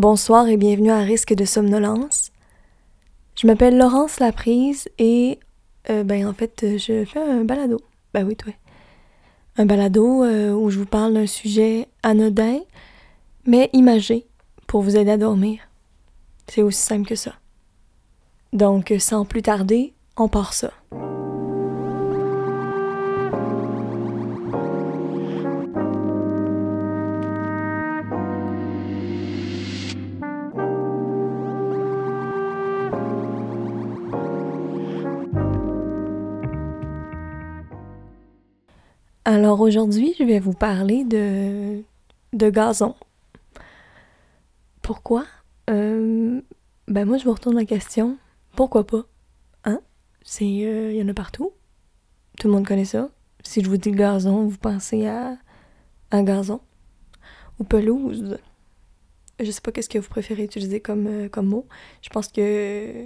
Bonsoir et bienvenue à Risque de somnolence. Je m'appelle Laurence Laprise et euh, ben en fait je fais un balado. Ben oui toi. Un balado euh, où je vous parle d'un sujet anodin mais imagé pour vous aider à dormir. C'est aussi simple que ça. Donc sans plus tarder, on part ça. Alors aujourd'hui, je vais vous parler de, de gazon. Pourquoi? Euh, ben moi, je vous retourne la question. Pourquoi pas? Hein? C'est... Il euh, y en a partout. Tout le monde connaît ça. Si je vous dis gazon, vous pensez à un gazon ou pelouse. Je sais pas qu'est-ce que vous préférez utiliser comme, euh, mot. Je pense que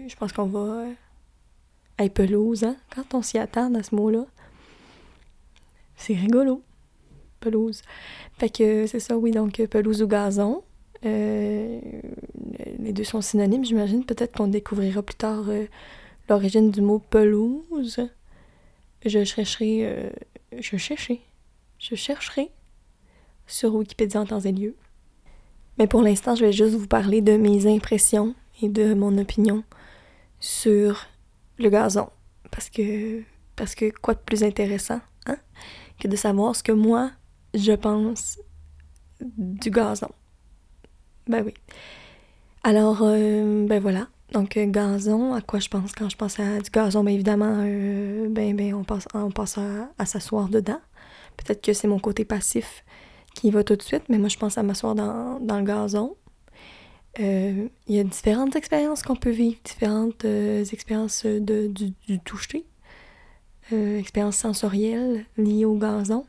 je pense qu'on va à pelouse, hein? Quand on s'y attend à ce mot-là, c'est rigolo. Pelouse. Fait que c'est ça, oui, donc pelouse ou gazon. Euh, les deux sont synonymes, j'imagine. Peut-être qu'on découvrira plus tard euh, l'origine du mot pelouse. Je chercherai. Euh, je chercherai. Je chercherai sur Wikipédia en temps et lieu. Mais pour l'instant, je vais juste vous parler de mes impressions et de mon opinion sur le gazon. Parce que. Parce que quoi de plus intéressant, hein? Que de savoir ce que moi, je pense du gazon. Ben oui. Alors, euh, ben voilà. Donc, euh, gazon, à quoi je pense quand je pense à du gazon? Bien évidemment, euh, ben, ben, on pense, on à, s'asseoir dedans. Peut-être que c'est mon côté passif qui va tout de suite, mais moi, je pense à m'asseoir dans, le gazon. Il y a différentes expériences qu'on peut vivre, différentes expériences de, du toucher. Euh, expérience sensorielle liée au gazon.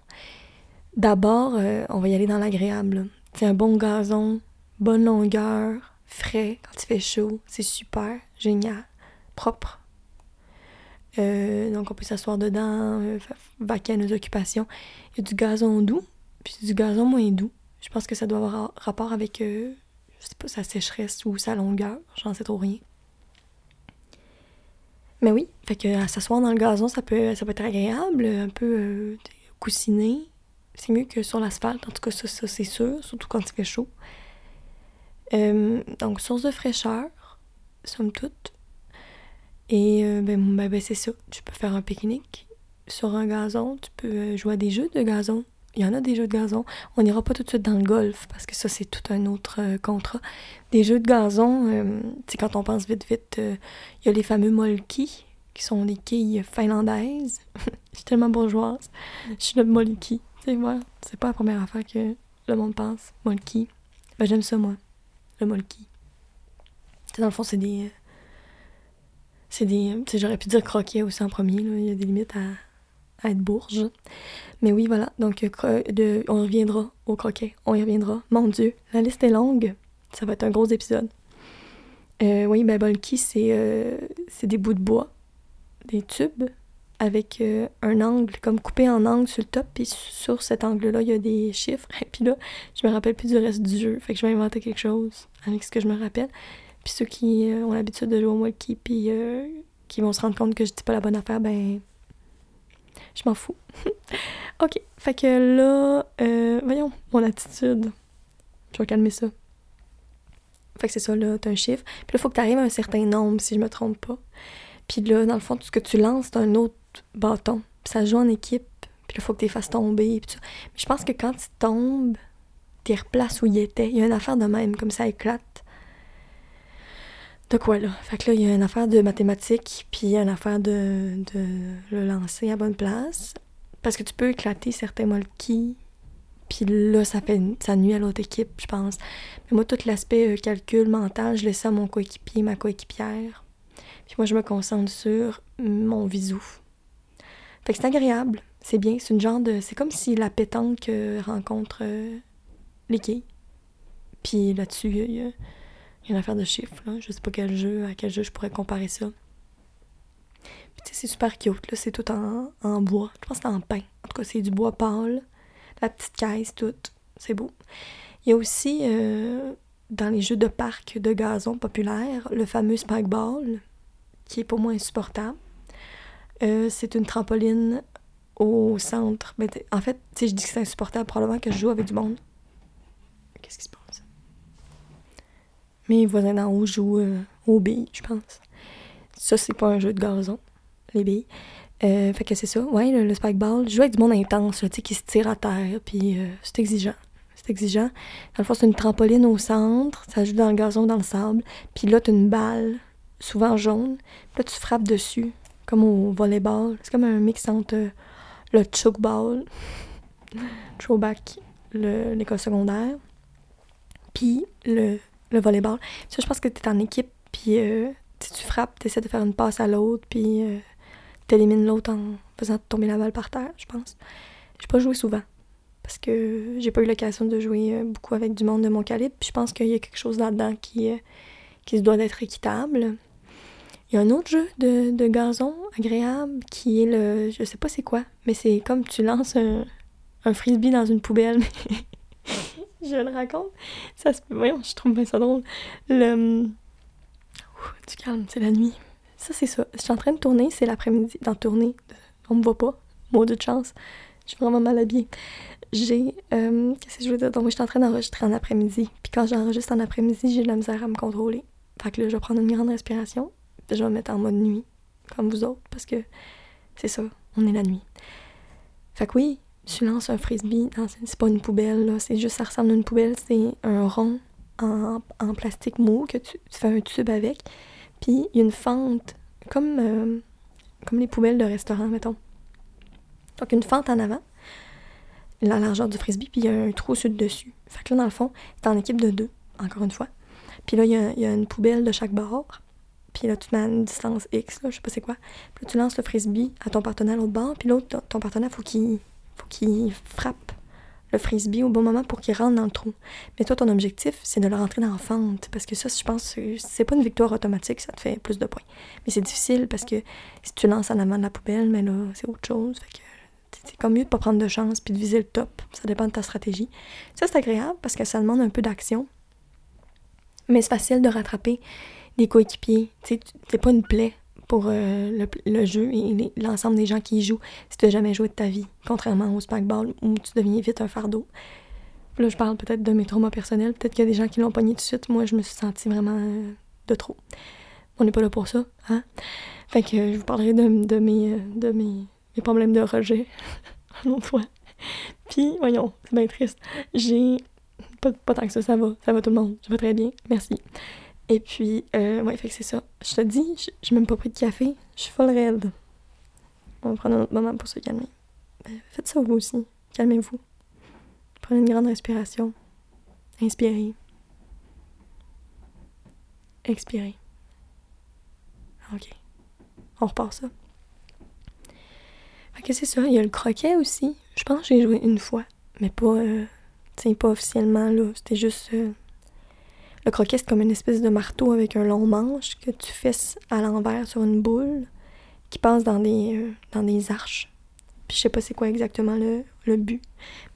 D'abord, euh, on va y aller dans l'agréable. C'est un bon gazon, bonne longueur, frais quand il fait chaud, c'est super, génial, propre. Euh, donc on peut s'asseoir dedans, vaquer à nos occupations. Il y a du gazon doux, puis du gazon moins doux. Je pense que ça doit avoir rapport avec, je sais pas, sa sécheresse ou sa longueur, j'en sais trop rien. Mais oui, fait que s'asseoir dans le gazon, ça peut, ça peut être agréable, un peu euh, coussiné. C'est mieux que sur l'asphalte, en tout cas, ça, ça c'est sûr, surtout quand il fait chaud. Euh, donc, source de fraîcheur, somme toute. Et euh, ben, ben, ben, c'est ça. Tu peux faire un pique-nique sur un gazon. Tu peux jouer à des jeux de gazon. Il y en a des jeux de gazon. On n'ira pas tout de suite dans le golf parce que ça, c'est tout un autre contrat. Des jeux de gazon, euh, quand on pense vite, vite, il y a les fameux molki qui sont des quilles finlandaises. je suis tellement bourgeoise. Je suis le molki. Moi, c'est pas la première affaire que le monde pense. Molki. Ben, j'aime ça, moi. Le molki. dans le fond, c'est des. C'est des. J'aurais pu dire croquet aussi en premier. Il y a des limites à, être bourge. Mais oui, voilà. Donc, de, on reviendra au croquet. On y reviendra. Mon Dieu, la liste est longue. Ça va être un gros épisode. Euh, oui, ben, molki, c'est euh, des bouts de bois des tubes avec euh, un angle comme coupé en angle sur le top puis sur cet angle-là il y a des chiffres et puis là je me rappelle plus du reste du jeu fait que je vais inventer quelque chose avec ce que je me rappelle puis ceux qui euh, ont l'habitude de jouer au multi puis euh, qui vont se rendre compte que je dis pas la bonne affaire ben je m'en fous ok fait que là voyons mon attitude je vais calmer ça fait que c'est ça là t'as un chiffre puis là faut que t'arrives à un certain nombre si je me trompe pas puis là, dans le fond, tout ce que tu lances, c'est un autre bâton. Puis ça joue en équipe. Puis là, faut que tu les fasses tomber. Puis Mais je pense que quand tu tombes, tu replaces où il était. Il y a une affaire de même, comme ça éclate. De quoi, là? Fait que là, il y a une affaire de mathématiques, puis une affaire de, le lancer à bonne place. Parce que tu peux éclater certains molki, puis là, ça, fait, ça nuit à l'autre équipe, je pense. Mais moi, tout l'aspect euh, calcul mental, je laisse à mon coéquipier, ma coéquipière. Puis moi, je me concentre sur mon visou. Fait que c'est agréable, c'est bien, c'est une genre de... C'est comme si la pétanque rencontre euh, les. Puis là-dessus, il y, a une affaire de chiffres, là. Je sais pas quel jeu, à quel jeu je pourrais comparer ça. Puis tu sais, c'est super cute, là. C'est tout en, en, bois. Je pense que c'est en pain. En tout cas, c'est du bois pâle. La petite caisse, tout. C'est beau. Il y a aussi euh, dans les jeux de parc de gazon populaires, le fameux spike ball, qui est pour moi insupportable. Euh, c'est une trampoline au centre. Mais en fait, si je dis que c'est insupportable, probablement que je joue avec du monde. Qu'est-ce qui se passe? Mes voisins d'en haut jouent euh, aux billes, je pense. Ça, c'est pas un jeu de gazon, les billes. Euh, fait que c'est ça. Ouais, le, spike ball. Je joue avec du monde intense, tu sais, qui se tire à terre, puis euh, c'est exigeant. C'est exigeant. Dans le fond, c'est une trampoline au centre, ça joue dans le gazon, dans le sable. Puis là, t'as une balle, souvent jaune. Puis là, tu frappes dessus, comme au volleyball. C'est comme un mix entre euh, le chokeball, throwback, l'école secondaire, puis le, le volleyball. Ça, je pense que t'es en équipe, puis tu frappes, t'essaies de faire une passe à l'autre, puis t'élimines l'autre en faisant tomber la balle par terre, je pense. J'ai pas joué souvent parce que j'ai pas eu l'occasion de jouer euh, beaucoup avec du monde de mon calibre. Puis je pense qu'il y a quelque chose là-dedans qui, euh, qui se doit d'être équitable. Il y a un autre jeu de, de, gazon agréable qui est le. Je sais pas c'est quoi, mais c'est comme tu lances un frisbee dans une poubelle. je le raconte. Ça se. Voyons, je trouve ça drôle. Le. Ouh, du calme, c'est la nuit. Ça, c'est ça. Je suis en train de tourner, c'est l'après-midi. Dans tourner, on me voit pas. Mot de chance. Je suis vraiment mal habillée. J'ai. Euh, qu'est-ce que je veux dire? Donc, je suis en train d'enregistrer en après-midi. Puis quand j'enregistre en après-midi, j'ai de la misère à me contrôler. Fait que là, je vais prendre une grande respiration. Je vais me mettre en mode nuit, comme vous autres, parce que c'est ça, on est la nuit. Fait que oui, tu lances un frisbee. C'est pas une poubelle, là. C'est juste, ça ressemble à une poubelle. C'est un rond en, en plastique mou que tu, fais un tube avec. Puis il y a une fente, comme, euh, comme les poubelles de restaurant, mettons. Donc une fente en avant, la largeur du frisbee, puis il y a un trou sur le dessus. Fait que là, dans le fond, c'est en équipe de deux, encore une fois. Puis là, il y a, une poubelle de chaque bord. Puis là, tu mets une distance X, là, je sais pas c'est quoi. Puis là, tu lances le frisbee à ton partenaire à l'autre bord. Puis l'autre, ton partenaire, faut qu'il faut qu'il frappe le frisbee au bon moment pour qu'il rentre dans le trou. Mais toi, ton objectif, c'est de le rentrer dans la fente. Parce que ça, je pense, c'est pas une victoire automatique, ça te fait plus de points. Mais c'est difficile parce que si tu lances en avant de la poubelle, mais là, c'est autre chose. Fait que c'est comme mieux de pas prendre de chance puis de viser le top. Ça dépend de ta stratégie. Ça, c'est agréable parce que ça demande un peu d'action. Mais c'est facile de rattraper des coéquipiers. Tu sais, pas une plaie pour euh, le, jeu et l'ensemble des gens qui y jouent si tu n'as jamais joué de ta vie, contrairement au Spackball où tu deviens vite un fardeau. Là, je parle peut-être de mes traumas personnels. Peut-être qu'il y a des gens qui l'ont pogné tout de suite. Moi, je me suis sentie vraiment euh, de trop. On n'est pas là pour ça, hein? Fait que je vous parlerai de, de, mes, euh, de mes, mes problèmes de rejet une autre fois. Puis, voyons, c'est bien triste. J'ai... Pas, pas tant que ça, ça va. Ça va tout le monde. Je vais très bien. Merci. Et puis, euh, ouais, fait que c'est ça. Je te dis, je n'ai même pas pris de café. Je suis folle raide. On va prendre un autre moment pour se calmer. Ben, faites ça vous aussi. Calmez-vous. Prenez une grande respiration. Inspirez. Expirez. Ok. On repart ça. Fait que c'est ça. Il y a le croquet aussi. Je pense que j'ai joué une fois. Mais pas, euh, pas officiellement, là. C'était juste... Euh, le croquet, c'est comme une espèce de marteau avec un long manche que tu fesses à l'envers sur une boule qui passe dans des, euh, dans des arches. Puis je sais pas c'est quoi exactement le, le, but,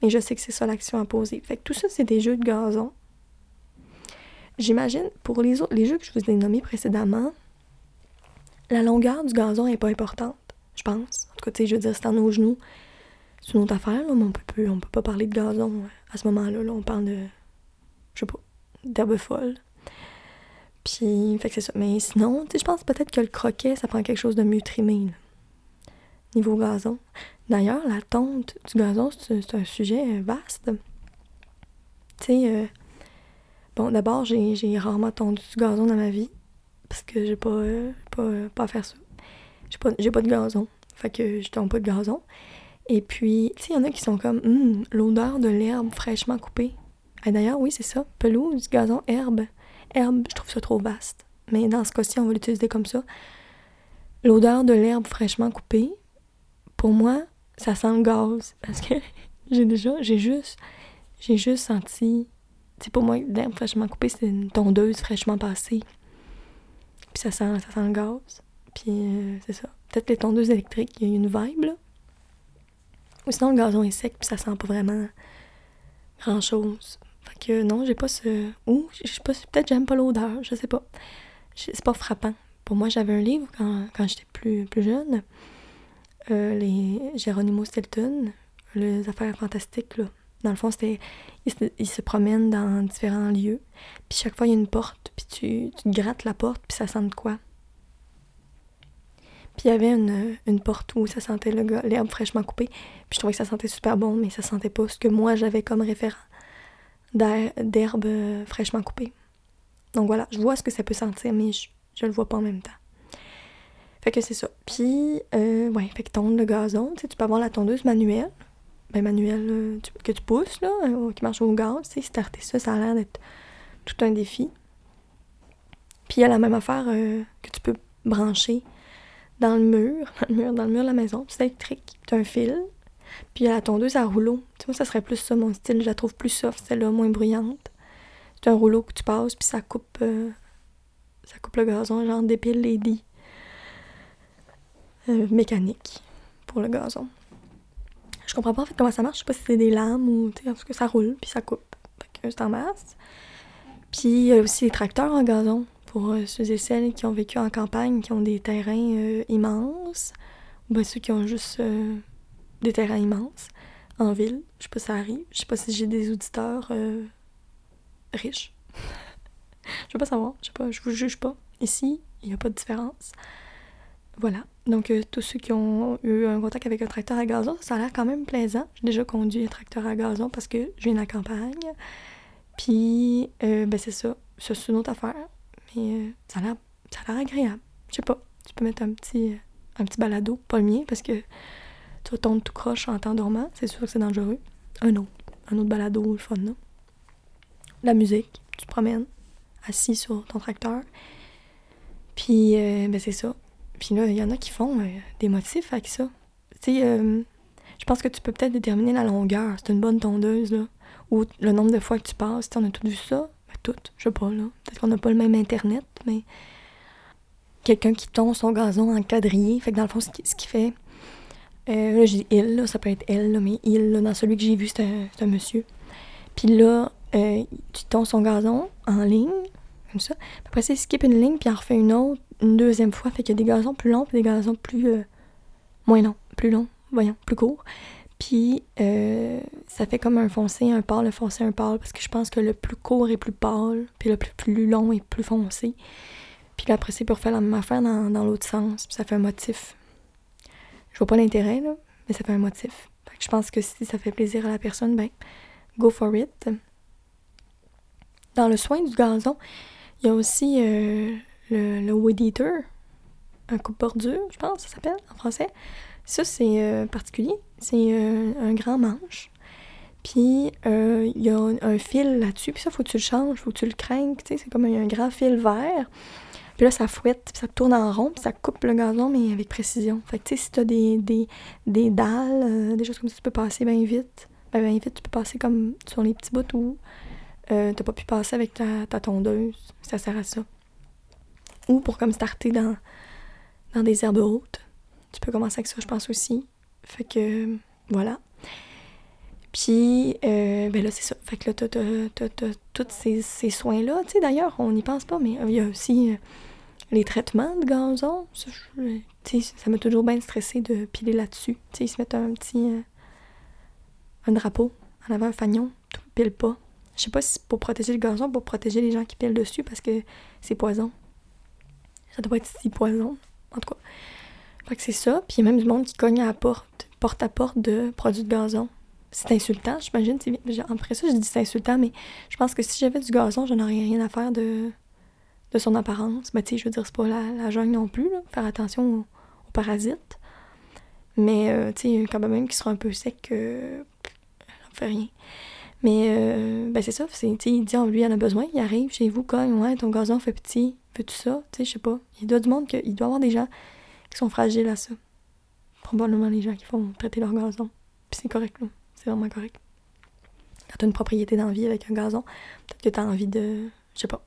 mais je sais que c'est ça l'action à poser. Fait que tout ça, c'est des jeux de gazon. J'imagine, pour les autres, les jeux que je vous ai nommés précédemment, la longueur du gazon est pas importante, je pense. En tout cas, tu sais, je veux dire, c'est en nos genoux. C'est une autre affaire, là, mais on peut, on peut pas parler de gazon à ce moment-là. Là, on parle de, je sais pas, d'herbe folle. Puis, fait que c'est ça. Mais sinon, tu sais, je pense peut-être que le croquet, ça prend quelque chose de mieux trimé, Niveau gazon. D'ailleurs, la tonte du gazon, c'est un sujet vaste. Tu sais, euh, bon, d'abord, j'ai rarement tondu du gazon dans ma vie. Parce que j'ai pas, euh, pas, pas à faire ça. J'ai pas, pas de gazon. Fait que je tombe pas de gazon. Et puis, tu sais, il y en a qui sont comme, hum, l'odeur de l'herbe fraîchement coupée. Et d'ailleurs, oui, c'est ça. Pelouse, gazon, herbe. Herbe, je trouve ça trop vaste. Mais dans ce cas-ci, on va l'utiliser comme ça. L'odeur de l'herbe fraîchement coupée, pour moi, ça sent le gaz. Parce que j'ai déjà, j'ai juste, j'ai juste senti. Tu pour moi, l'herbe fraîchement coupée, c'est une tondeuse fraîchement passée. Puis ça sent, ça sent le gaz. Puis euh, c'est ça. Peut-être les tondeuses électriques, il y a une vibe, là. Ou sinon, le gazon est sec, puis ça sent pas vraiment grand-chose. Que non, j'ai pas ce. Ou, je sais pas, peut-être j'aime pas l'odeur, je sais pas. C'est pas frappant. Pour moi, j'avais un livre quand, quand j'étais plus, plus jeune. Euh, les Geronimo Stilton, les affaires fantastiques, là. Dans le fond, c'était. Ils, se promènent dans différents lieux. Puis chaque fois, il y a une porte. Puis tu, tu grattes la porte, puis ça sent de quoi. Puis il y avait une, une porte où ça sentait l'herbe fraîchement coupée. Puis je trouvais que ça sentait super bon, mais ça sentait pas ce que moi j'avais comme référent d'herbe fraîchement coupée. Donc voilà, je vois ce que ça peut sentir, mais je, je le vois pas en même temps. Fait que c'est ça. Puis, euh, ouais, fait que tonde le gazon. Tu tu peux avoir la tondeuse manuelle. Ben, manuelle euh, que tu pousses, là, euh, qui marche au gaz. Tu sais, ça, ça a l'air d'être tout un défi. Puis, il y a la même affaire euh, que tu peux brancher dans le mur, dans le mur, dans le mur de la maison. C'est électrique. Tu as un fil. Puis, il y a la tondeuse à rouleau. Tu moi, ça serait plus ça, mon style. Je la trouve plus soft, celle-là, moins bruyante. C'est un rouleau que tu passes, puis ça coupe, ça coupe le gazon, genre dépile les dits. Euh, mécanique pour le gazon. Je comprends pas en fait comment ça marche. Je sais pas si c'est des lames ou parce que ça roule puis ça coupe. Fait que c'est en masse. Puis il y a aussi les tracteurs en gazon pour euh, ceux et celles qui ont vécu en campagne, qui ont des terrains euh, immenses. Ou bien ceux qui ont juste des terrains immenses en ville. Je sais pas si ça arrive. Je sais pas si j'ai des auditeurs riches. je veux pas savoir. Je sais pas. Je vous juge pas. Ici, il n'y a pas de différence. Voilà. Donc, euh, tous ceux qui ont eu un contact avec un tracteur à gazon, ça a l'air quand même plaisant. J'ai déjà conduit un tracteur à gazon parce que je viens de la campagne. Puis, euh, ben c'est ça. Ça, c'est une autre affaire. Mais euh, ça a l'air agréable. Je sais pas. Tu peux mettre un petit, un petit balado, pas le mien, parce que tu vas tomber tout croche en temps dormant. C'est sûr que c'est dangereux. Un autre. Un autre balado, le fun, là. La musique. Tu te promènes, assis sur ton tracteur. Puis, ben c'est ça. Puis là, il y en a qui font euh, des motifs avec ça. Tu sais, euh, je pense que tu peux peut-être déterminer la longueur. C'est une bonne tondeuse, là. Ou le nombre de fois que tu passes. on a tout vu ça. Ben, tout, je sais pas, là. Peut-être qu'on n'a pas le même Internet, mais... Quelqu'un qui tombe son gazon en quadrillé. Fait que dans le fond, ce qui, fait... Euh, là, j'ai il, là, ça peut être elle, là, mais il, là, dans celui que j'ai vu, c'est un, monsieur. Puis là, tu tonds son gazon en ligne, comme ça. après ça, il skip une ligne, puis il en refait une autre, une deuxième fois. Fait qu'il y a des gazons plus longs, puis des gazons plus. Euh, moins longs, plus longs, voyons, plus courts. Puis euh, ça fait comme un foncé, un pâle, un foncé, un pâle, parce que je pense que le plus court est plus pâle, puis le plus, plus long est plus foncé. Puis après, c'est pour faire la même affaire dans, dans l'autre sens, puis ça fait un motif. Je vois pas l'intérêt, là, mais ça fait un motif. Je pense que si ça fait plaisir à la personne, ben, go for it. Dans le soin du gazon, il y a aussi euh, le, le Wood Eater, un coupe-bordure, je pense, ça s'appelle en français. Ça, c'est euh, particulier. C'est euh, un grand manche. Puis, il y a un, fil là-dessus. Puis ça, faut que tu le changes, faut que tu le craignes. Tu sais, c'est comme un, grand fil vert. Puis là, ça fouette, puis ça tourne en rond, puis ça coupe le gazon, mais avec précision. Fait que, tu sais, si t'as des, des, des dalles, des choses comme ça, tu peux passer bien vite. Ben, bien vite, tu peux passer comme sur les petits bouts où euh, t'as pas pu passer avec ta, tondeuse. Ça sert à ça. Ou pour comme starter dans, dans des herbes hautes. Tu peux commencer avec ça, je pense aussi. Fait que, voilà. Puis, euh, ben là, c'est ça. Fait que là, t'as, tous ces, ces soins-là. Tu sais, d'ailleurs, on n'y pense pas, mais il y a aussi euh, les traitements de gazon. Ça, ça m'a toujours bien stressé de piler là-dessus. Ils se mettent un petit... un drapeau en avant, un fagnon. Tout pile pas. Je sais pas si c'est pour protéger le gazon ou pour protéger les gens qui pilent dessus parce que c'est poison. Ça doit être si poison. En tout cas. Fait que c'est ça. Puis il y a même du monde qui cogne à porte, porte à porte de produits de gazon. C'est insultant, j'imagine. Après ça, je dis c'est insultant, mais je pense que si j'avais du gazon, je n'aurais rien à faire de, de son apparence. Ben, tu sais, je veux dire, c'est pas la, jungle non plus, là. Faire attention aux, parasites. Mais, euh, tu sais, quand même qui sera un peu sec, euh, on fait rien. Mais euh, ben c'est ça, c'est, il dit, lui, en a besoin, il arrive chez vous, cogne, ouais, ton gazon fait petit, veux-tu ça? Tu sais, je sais pas. Il doit du monde que, il doit avoir des gens qui sont fragiles à ça. Probablement les gens qui font traiter leur gazon. Puis c'est correct, là. C'est vraiment correct. Quand t'as une propriété d'envie avec un gazon, peut-être que t'as envie de, je sais pas,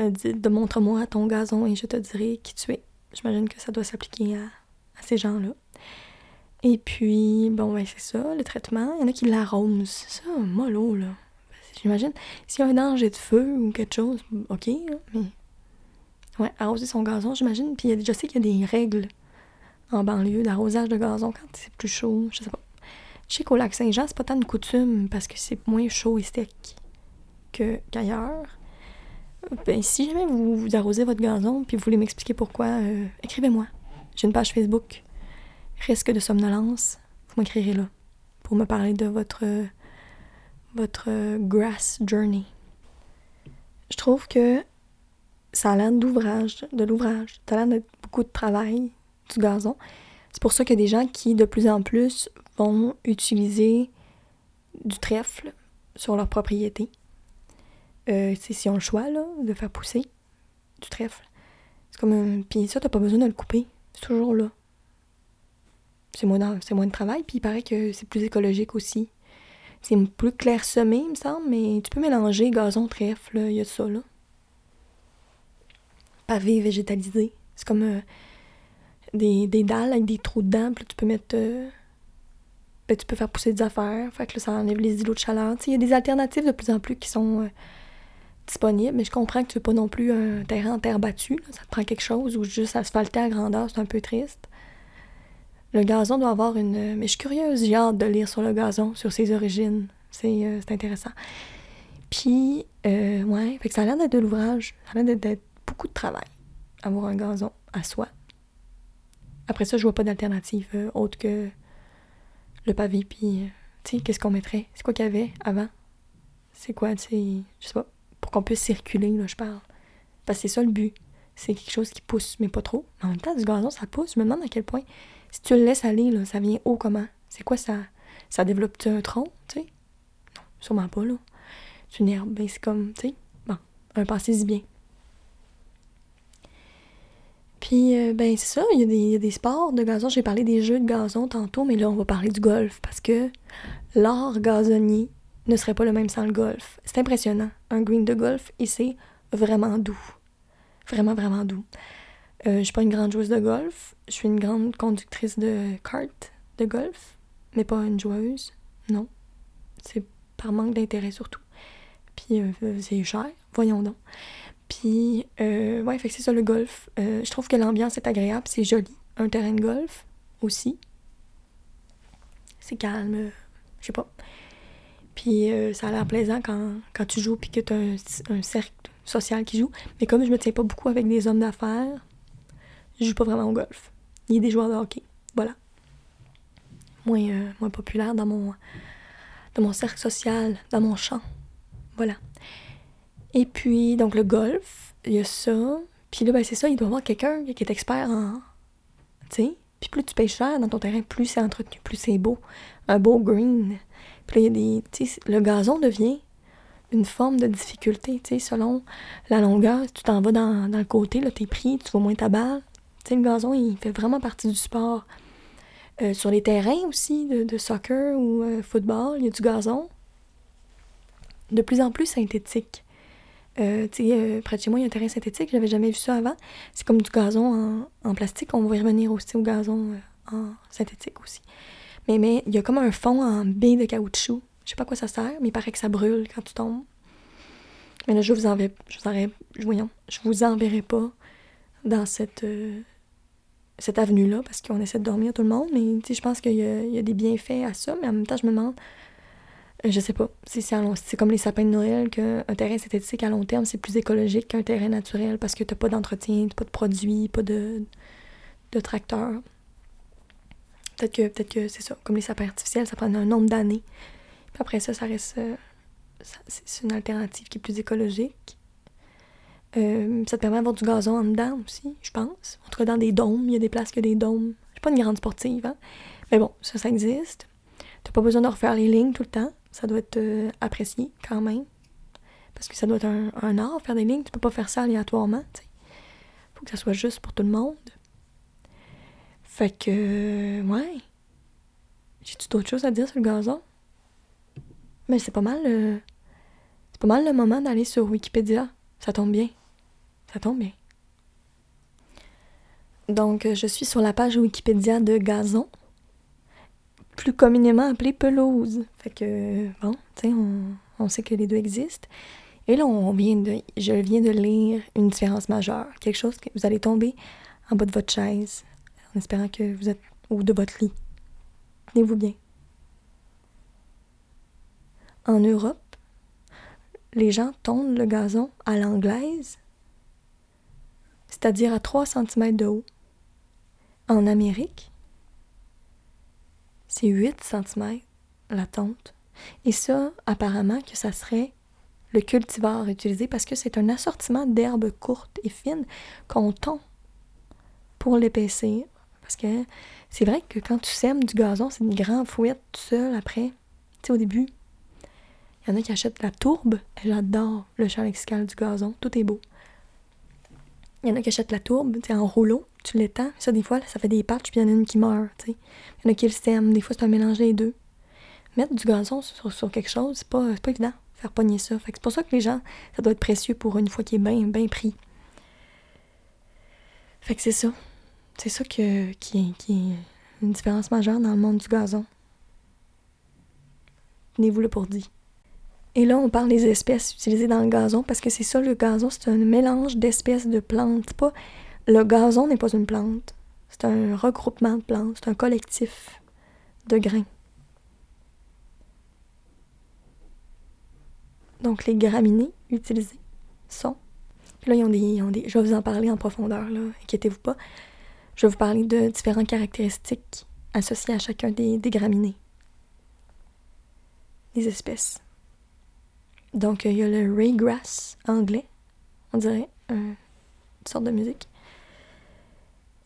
euh, de, montre-moi ton gazon et je te dirai qui tu es. J'imagine que ça doit s'appliquer à, ces gens-là. Et puis, bon, ben c'est ça, le traitement. Il y en a qui l'arrosent. Ça, mollo, là. j'imagine, s'il y a un danger de feu ou quelque chose, ok, mais. Ouais, arroser son gazon, j'imagine. Puis je sais qu'il y a des règles en banlieue d'arrosage de gazon quand c'est plus chaud, je sais pas. Je sais qu'au lac Saint-Jean, c'est pas tant une coutume parce que c'est moins chaud et sec qu'ailleurs. Ben, si jamais vous, arrosez votre gazon puis vous voulez m'expliquer pourquoi, euh, écrivez-moi. J'ai une page Facebook. Risque de somnolence. Vous m'écrirez là pour me parler de votre, votre grass journey. Je trouve que ça a l'air d'ouvrage, de l'ouvrage. Ça a l'air de beaucoup de travail, du gazon. C'est pour ça qu'il y a des gens qui, de plus en plus, vont utiliser du trèfle sur leur propriété. Euh, si on le choix, là, de faire pousser du trèfle. C'est comme un... Puis ça, t'as pas besoin de le couper. C'est toujours là. C'est moins, c'est moins de travail, puis il paraît que c'est plus écologique aussi. C'est plus clairsemé, il me semble, mais tu peux mélanger gazon, trèfle, il y a ça, là. Pavé végétalisé. C'est comme euh, des, des, dalles avec des trous dedans, puis tu peux mettre... Euh, ben, tu peux faire pousser des affaires, fait que ça enlève les îlots de chaleur. Il y a des alternatives de plus en plus qui sont... Euh, disponible, mais je comprends que tu veux pas non plus un terrain en terre battue. Ça te prend quelque chose ou juste asphalter à grandeur, c'est un peu triste. Le gazon doit avoir une. Mais je suis curieuse, j'ai hâte de lire sur le gazon, sur ses origines. C'est euh, intéressant. Puis, euh, ouais, fait que ça a l'air d'être de l'ouvrage. Ça a l'air d'être beaucoup de travail, avoir un gazon à soi. Après ça, je vois pas d'alternative euh, autre que le pavé. Puis, tu sais, qu'est-ce qu'on mettrait? C'est quoi qu'il y avait avant? C'est quoi, tu sais, je sais pas pour qu'on puisse circuler, là, je parle. Parce que c'est ça le but. C'est quelque chose qui pousse, mais pas trop. en même temps, du gazon, ça pousse. Je me demande à quel point. Si tu le laisses aller, là, ça vient haut comment? C'est quoi ça? Ça développe un tronc, tu sais? Non, sûrement pas, là. C'est une herbe, ben c'est comme, tu sais, bon, un passé bien. Puis, euh, ben, c'est ça, il y, a des sports de gazon. J'ai parlé des jeux de gazon tantôt, mais là, on va parler du golf parce que l'art gazonnier ne serait pas le même sans le golf. C'est impressionnant. Un green de golf, et c'est vraiment doux. Vraiment, vraiment doux. Euh, je suis pas une grande joueuse de golf. Je suis une grande conductrice de kart de golf, mais pas une joueuse. Non. C'est par manque d'intérêt surtout. Puis euh, c'est cher, voyons donc. Puis, euh, ouais, c'est ça le golf. je trouve que l'ambiance est agréable, c'est joli. Un terrain de golf aussi. C'est calme, je sais pas. Puis euh, ça a l'air plaisant quand, tu joues puis que tu as un, cercle social qui joue. Mais comme je me tiens pas beaucoup avec des hommes d'affaires, je joue pas vraiment au golf. Il y a des joueurs de hockey. Voilà. Moins, euh, moins populaire dans mon, dans mon cercle social, dans mon champ. Voilà. Et puis, donc le golf, il y a ça. Puis là, ben, c'est ça, il doit y avoir quelqu'un qui est expert en. Tu sais? Puis plus tu payes cher dans ton terrain, plus c'est entretenu, plus c'est beau. Un beau green. Le gazon devient une forme de difficulté, selon la longueur. Si tu t'en vas dans, le côté, là, t'es pris, tu vois moins ta balle. Le gazon, il fait vraiment partie du sport. Euh, sur les terrains aussi, de, soccer ou euh, football, il y a du gazon. De plus en plus synthétique. Euh, moi, il y a un terrain synthétique, j'avais jamais vu ça avant. C'est comme du gazon en, en, plastique. On va y revenir aussi au gazon en synthétique aussi. Mais, mais il y a comme un fond en baie de caoutchouc. Je sais pas à quoi ça sert, mais il paraît que ça brûle quand tu tombes. Mais là, je vous enverrai, je vous voyons, je vous enverrai pas dans cette, euh, avenue-là parce qu'on essaie de dormir tout le monde. Mais je pense qu'il y, a des bienfaits à ça. Mais en même temps, je me demande, euh, je sais pas, c'est comme les sapins de Noël, qu'un terrain synthétique à long terme, c'est plus écologique qu'un terrain naturel parce que t'as pas d'entretien, pas de produits, pas de, de tracteurs. Peut-être que, peut que c'est ça. Comme les sapins artificiels, ça prend un nombre d'années. Puis après ça, ça reste. Euh, c'est une alternative qui est plus écologique. Euh, ça te permet d'avoir du gazon en dedans aussi, je pense. En tout cas, dans des dômes, il y a des places qui ont des dômes. Je suis pas une grande sportive, hein. Mais bon, ça, ça existe. T'as pas besoin de refaire les lignes tout le temps. Ça doit être euh, apprécié quand même. Parce que ça doit être un, un, art, faire des lignes. Tu peux pas faire ça aléatoirement, tu Faut que ça soit juste pour tout le monde. Fait que, ouais. J'ai-tu d'autres choses à dire sur le gazon? Mais c'est pas mal. Euh, c'est pas mal le moment d'aller sur Wikipédia. Ça tombe bien. Ça tombe bien. Donc, je suis sur la page Wikipédia de gazon, plus communément appelée pelouse. Fait que, bon, tu sais, on, On sait que les deux existent. Et là, on vient de, je viens de lire une différence majeure. Quelque chose que vous allez tomber en bas de votre chaise, en espérant que vous êtes ou de votre lit. Tenez-vous bien. En Europe, les gens tondent le gazon à l'anglaise, c'est-à-dire à 3 cm de haut. En Amérique, c'est 8 cm la tonte. Et ça, apparemment, que ça serait le cultivar utilisé parce que c'est un assortiment d'herbes courtes et fines qu'on tond pour l'épaissir. Parce que c'est vrai que quand tu sèmes du gazon, c'est une grande fouette tout seul après. Tu sais, au début, il y en a qui achètent la tourbe. J'adore le champ lexical du gazon. Tout est beau. Il y en a qui achètent la tourbe, tu en rouleau, tu l'étends. Ça, des fois, ça fait des patchs, puis il y en a une qui meurt, tu sais. Il y en a qui le sèment. Des fois, c'est un mélange des deux. Mettre du gazon sur, quelque chose, c'est pas, pas évident faire pogner ça. Fait c'est pour ça que les gens, ça doit être précieux pour une fois qu'il est bien, bien pris. Fait que c'est ça. C'est ça que, qui, est une différence majeure dans le monde du gazon. Tenez-vous le pour dit. Et là, on parle des espèces utilisées dans le gazon parce que c'est ça, le gazon, c'est un mélange d'espèces de plantes. Pas, le gazon n'est pas une plante. C'est un regroupement de plantes, c'est un collectif de grains. Donc, les graminées utilisées sont. Là, ils ont, des, ils ont des. Je vais vous en parler en profondeur, là. Inquiétez-vous pas. Je vais vous parler de différentes caractéristiques associées à chacun des, des graminées. Des espèces. Donc, il y a le raygrass anglais, on dirait, une sorte de musique.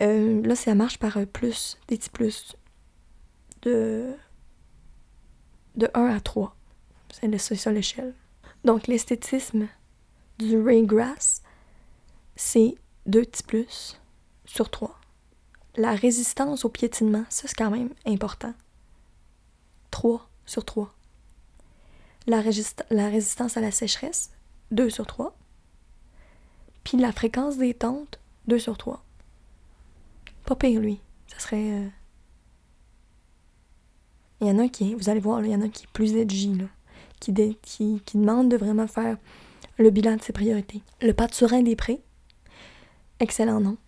Euh, là, ça marche par plus, des petits plus, de, de 1 à 3. C'est ça l'échelle. Donc, l'esthétisme du raygrass, c'est 2 petits plus sur 3. La résistance au piétinement, ça c'est quand même important. 3 sur 3 la, résistance à la sécheresse, 2 sur 3. Puis la fréquence des tentes, 2 sur 3. Pas pire, lui. Ça serait. Euh, il y en a qui, vous allez voir, il y en a qui est plus edgy, là, qui, qui, demande de vraiment faire le bilan de ses priorités. Le pâturin des prés, excellent nom.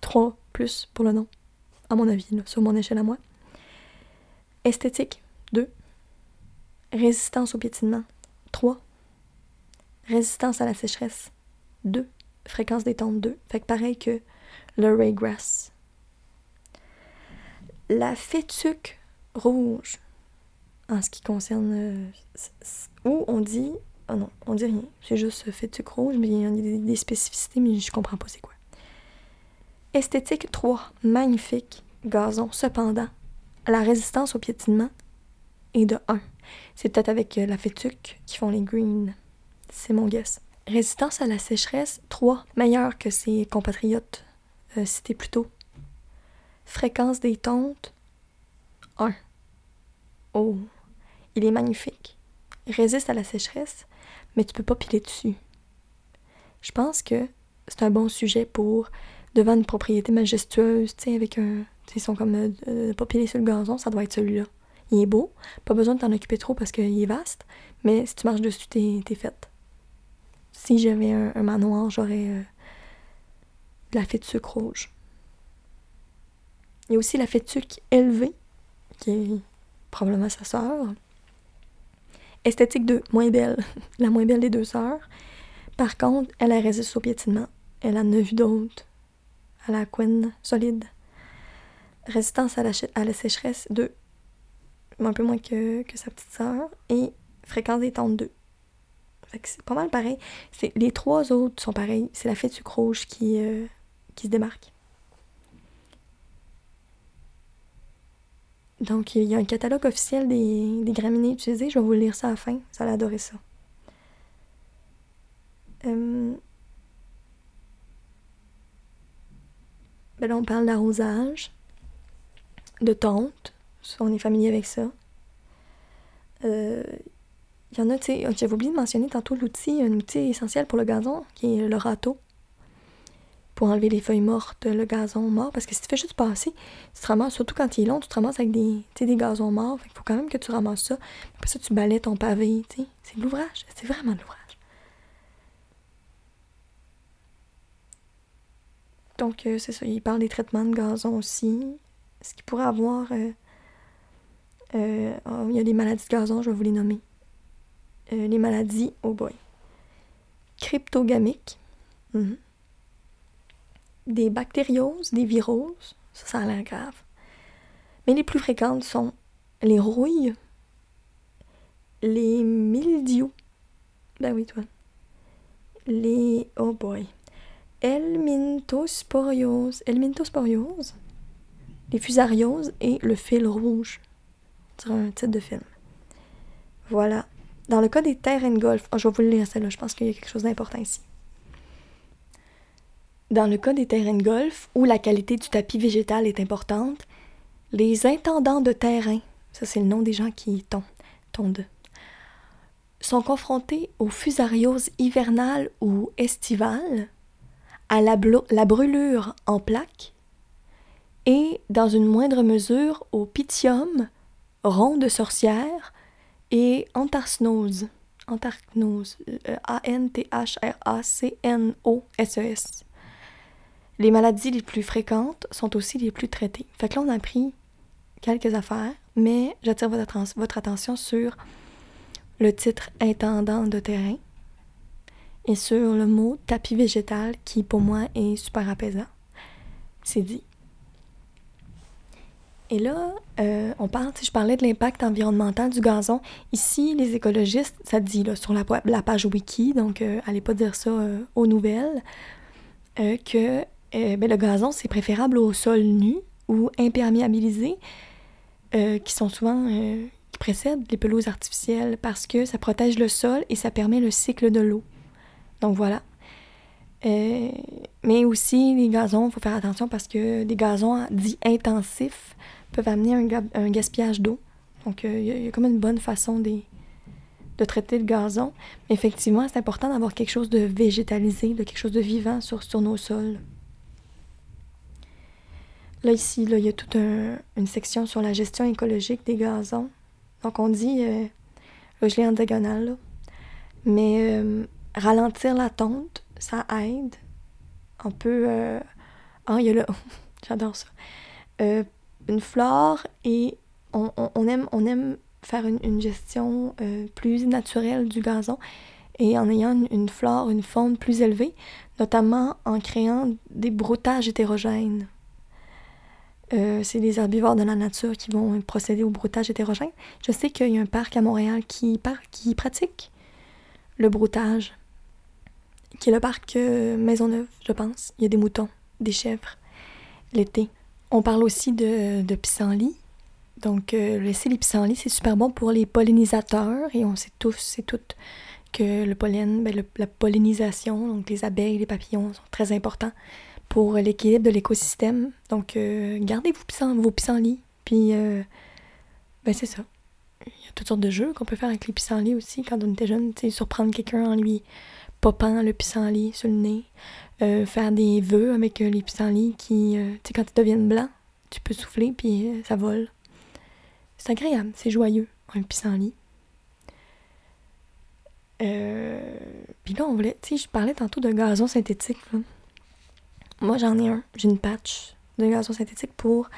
3 plus pour le nom, à mon avis, sur mon échelle à moi. Esthétique, 2. Résistance au piétinement. 3. Résistance à la sécheresse. 2. Fréquence des tentes 2. Fait que pareil que le raygrass. La fétuque rouge, en ce qui concerne. Euh, où on dit. Oh non, on dit rien. C'est juste fétuque rouge, mais il y a des, des spécificités, mais je comprends pas c'est quoi. Esthétique 3. Magnifique. Gazon. Cependant, la résistance au piétinement est de 1. C'est peut-être avec euh, la fétuque qui font les greens. C'est mon guess. Résistance à la sécheresse, 3. Meilleur que ses compatriotes euh, cités plus tôt. Fréquence des tontes, 1. Oh, il est magnifique. Résiste à la sécheresse, mais tu peux pas piler dessus. Je pense que c'est un bon sujet pour devant une propriété majestueuse, tu sais, avec un. Ils sont comme euh, euh pas piler sur le gazon, ça doit être celui-là. Il est beau, pas besoin de t'en occuper trop parce qu'il est vaste, mais si tu marches dessus, t'es, t'es faite. Si j'avais un, manoir, j'aurais euh, de la fétuque rouge. Il y a aussi la fétuque élevée, qui est probablement sa sœur. Esthétique 2, moins belle, la moins belle des deux sœurs. Par contre, elle a au piétinement. Elle en a vu d'autres. A la couenne solide. Résistance à la, à la sécheresse 2 un peu moins que, sa petite sœur, et fréquence des tentes 2. Fait que c'est pas mal pareil. Les trois autres sont pareils. C'est la fête sucre rouge qui, euh, qui se démarque. Donc, il y a un catalogue officiel des, des graminées utilisées. Je vais vous lire ça à la fin. Ça allez adorer ça. Euh, ben là, on parle d'arrosage, de tonte, on est familier avec ça. Il euh, y en a, tu sais, j'avais oublié de mentionner tantôt l'outil, un outil essentiel pour le gazon, qui est le râteau. pour enlever les feuilles mortes, le gazon mort. Parce que si tu fais juste passer, tu te ramasses, surtout quand il est long, tu te ramasses avec des, des gazons morts. il faut quand même que tu ramasses ça. Après ça, tu balais ton pavé. C'est de l'ouvrage. C'est vraiment de l'ouvrage. Donc, euh, c'est ça. Il parle des traitements de gazon aussi. Ce qu'il pourrait avoir. Euh, euh, oh, il y a des maladies de gazon, je vais vous les nommer. les maladies, oh boy. Cryptogamiques. Mhm. Des bactérioses, des viroses. Ça, ça a l'air grave. Mais les plus fréquentes sont les rouilles, les mildiou. Ben oui, toi. Les. Oh boy. Helminthosporiose. Helminthosporiose. Les fusarioses et le fil rouge. C'est un titre de film. Voilà. Dans le cas des terrains de golf, oh, je vais vous le lire celle-là, je pense qu'il y a quelque chose d'important ici. Dans le cas des terrains de golf, où la qualité du tapis végétal est importante, les intendants de terrain, ça c'est le nom des gens qui tondent, sont confrontés aux fusarioses hivernales ou estivales, à la, brûlure en plaques et, dans une moindre mesure, au pythium, rond de sorcière et anthracnose. Anthracnose. Euh, A-N-T-H-R-A-C-N-O-S-E-S. E les maladies les plus fréquentes sont aussi les plus traitées. Fait que là, on a pris quelques affaires, mais j'attire votre, votre attention sur le titre intendant de terrain et sur le mot tapis végétal qui pour moi est super apaisant. C'est dit. Et là, euh, on parle, si je parlais de l'impact environnemental du gazon. Ici, les écologistes, ça dit là, sur la, page wiki, donc euh, allez pas dire ça euh, aux nouvelles, que ben, le gazon, c'est préférable au sol nu ou imperméabilisé, qui sont souvent, qui précèdent les pelouses artificielles parce que ça protège le sol et ça permet le cycle de l'eau. Donc voilà. mais aussi, les gazons, il faut faire attention parce que des gazons dits intensifs peuvent amener un, gaspillage d'eau. Donc, euh, il y, a comme une bonne façon de, traiter le gazon. Mais effectivement, c'est important d'avoir quelque chose de végétalisé, de quelque chose de vivant sur, nos sols. Là, ici, il y a toute une section sur la gestion écologique des gazons. Donc, on dit, euh, là, je l'ai en diagonale, mais euh, ralentir la tonte, ça aide. On peut. Ah, il y a là. J'adore ça une flore et on, aime, on aime faire une, gestion euh, plus naturelle du gazon et en ayant une, flore, une faune plus élevée, notamment en créant des broutages hétérogènes. Euh, c'est les herbivores de la nature qui vont procéder au broutage hétérogène. Je sais qu'il y a un parc à Montréal qui, qui pratique le broutage, qui est le parc euh, Maisonneuve, je pense. Il y a des moutons, des chèvres, l'été. On parle aussi de, de pissenlit. Donc, euh, laisser les pissenlits, c'est super bon pour les pollinisateurs. Et on sait tous, c'est tout que le pollen, ben, la pollinisation, donc les abeilles, les papillons, sont très importants pour l'équilibre de l'écosystème. Donc, euh, gardez vos, vos pissenlits. Puis, euh, ben, c'est ça. Il y a toutes sortes de jeux qu'on peut faire avec les pissenlits aussi quand on était jeune. Surprendre quelqu'un en lui popant le pissenlit sur le nez. Euh, faire des vœux avec euh, les pissenlits qui, euh, tu sais, quand ils deviennent blancs, tu peux souffler puis ça vole. C'est agréable, c'est joyeux, un pissenlit. Puis là, on voulait, tu sais, je parlais tantôt de gazon synthétique. Moi, j'en ai un. J'ai une patch de gazon synthétique pour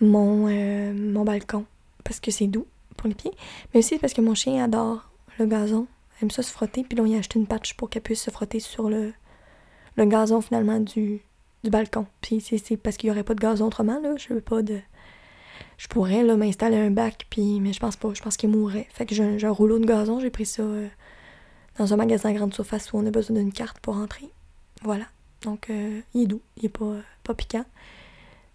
mon balcon parce que c'est doux pour les pieds, mais aussi parce que mon chien adore le gazon, aime ça se frotter, puis là, on y a acheté une patch pour qu'elle puisse se frotter sur le, le gazon finalement du, du balcon. Puis c'est parce qu'il n'y aurait pas de gazon autrement, là. Je veux pas de. Je pourrais là m'installer un bac, puis mais je pense pas. Je pense qu'il mourrait. Fait que j'ai un, rouleau de gazon, j'ai pris ça euh, dans un magasin grande surface où on a besoin d'une carte pour entrer. Voilà. Donc euh, il est doux, il est pas, pas piquant.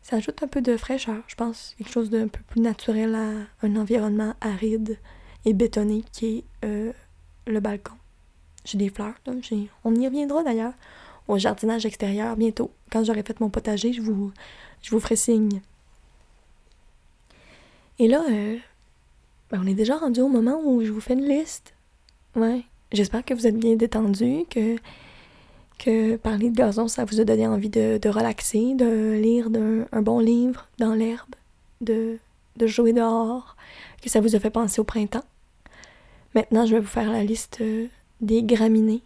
Ça ajoute un peu de fraîcheur, je pense. Quelque chose d'un peu plus naturel à un environnement aride et bétonné qui est euh, le balcon. J'ai des fleurs, là. On y reviendra d'ailleurs au jardinage extérieur bientôt. Quand j'aurai fait mon potager, je vous, je vous ferai signe. Et là, euh, ben, on est déjà rendu au moment où je vous fais une liste. Ouais. J'espère que vous êtes bien détendu, que, que parler de gazon, ça vous a donné envie de, relaxer, de lire un, bon livre dans l'herbe, de, de jouer dehors, que ça vous a fait penser au printemps. Maintenant, je vais vous faire la liste euh, des graminées.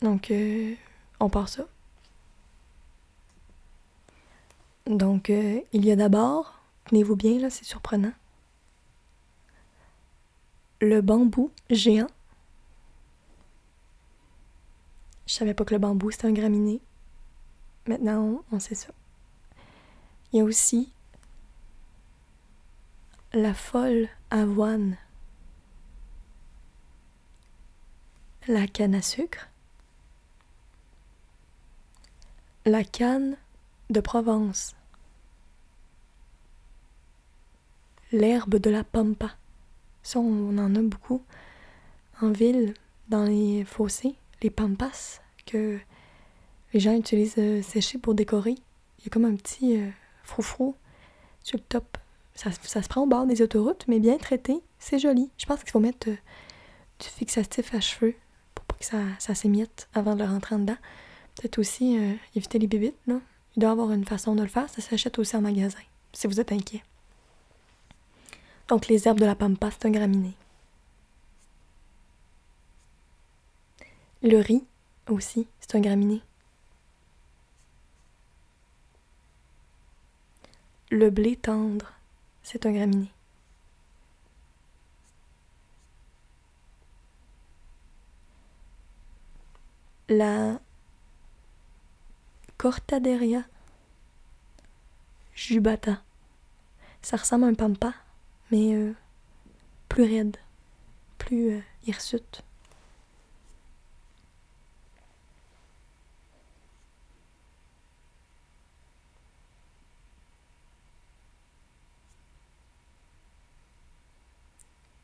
Donc, euh, on part ça. Donc, euh, il y a d'abord, tenez-vous bien, là, c'est surprenant, le bambou géant. Je savais pas que le bambou c'était un graminé. Maintenant, on, sait ça. Il y a aussi la folle avoine. La canne à sucre. La canne de Provence. L'herbe de la pampa. Ça, on en a beaucoup en ville, dans les fossés les pampas que les gens utilisent euh, pour décorer. Il y a comme un petit euh, froufrou sur le top. Ça, se prend au bord des autoroutes, mais bien traité. C'est joli. Je pense qu'il faut mettre euh, du fixatif à cheveux que ça, ça s'émiette avant de le rentrer en dedans. Peut-être aussi éviter les bébites. Il doit y avoir une façon de le faire. Ça s'achète aussi en magasin, si vous êtes inquiet. Donc les herbes de la pampa, c'est un graminé. Le riz aussi, c'est un graminé. Le blé tendre, c'est un graminé. La Cortaderia jubata. Ça ressemble à un pampa, mais euh, plus raide, plus euh, hirsute.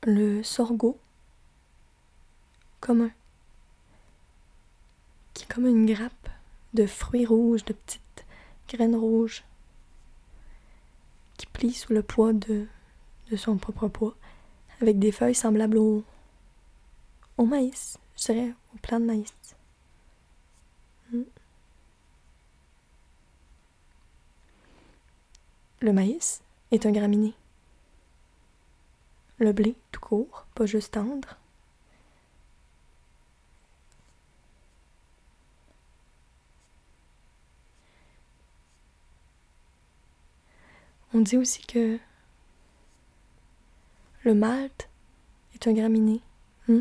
le sorgho commun, comme une grappe de fruits rouges, de petites graines rouges, qui plie sous le poids de, de son propre poids, avec des feuilles semblables au, au maïs, je dirais, au plant de maïs. Hmm. Le maïs est un graminé le blé tout court, pas juste tendre. On dit aussi que le malt est un graminé. Hmm?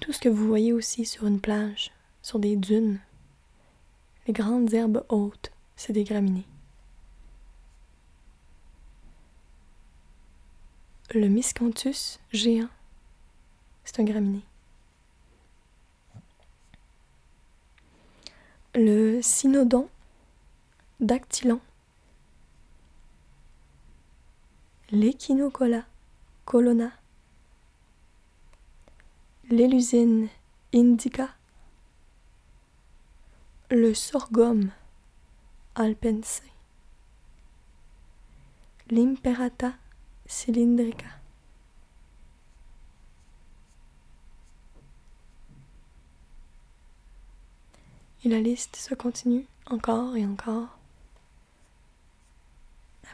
Tout ce que vous voyez aussi sur une plage, sur des dunes, les grandes herbes hautes, c'est des graminées. Le miscanthus géant, c'est un graminé. Le cynodon dactylon. L'échinocola colonna. L'élusine indica le sorghum alpense, l'imperata cylindrica. Et la liste se continue encore et encore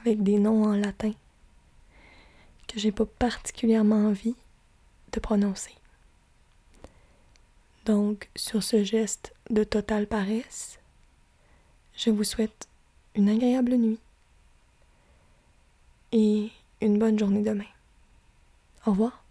avec des noms en latin que j'ai pas particulièrement envie de prononcer. Donc, sur ce geste de totale paresse, je vous souhaite une agréable nuit et une bonne journée demain. Au revoir.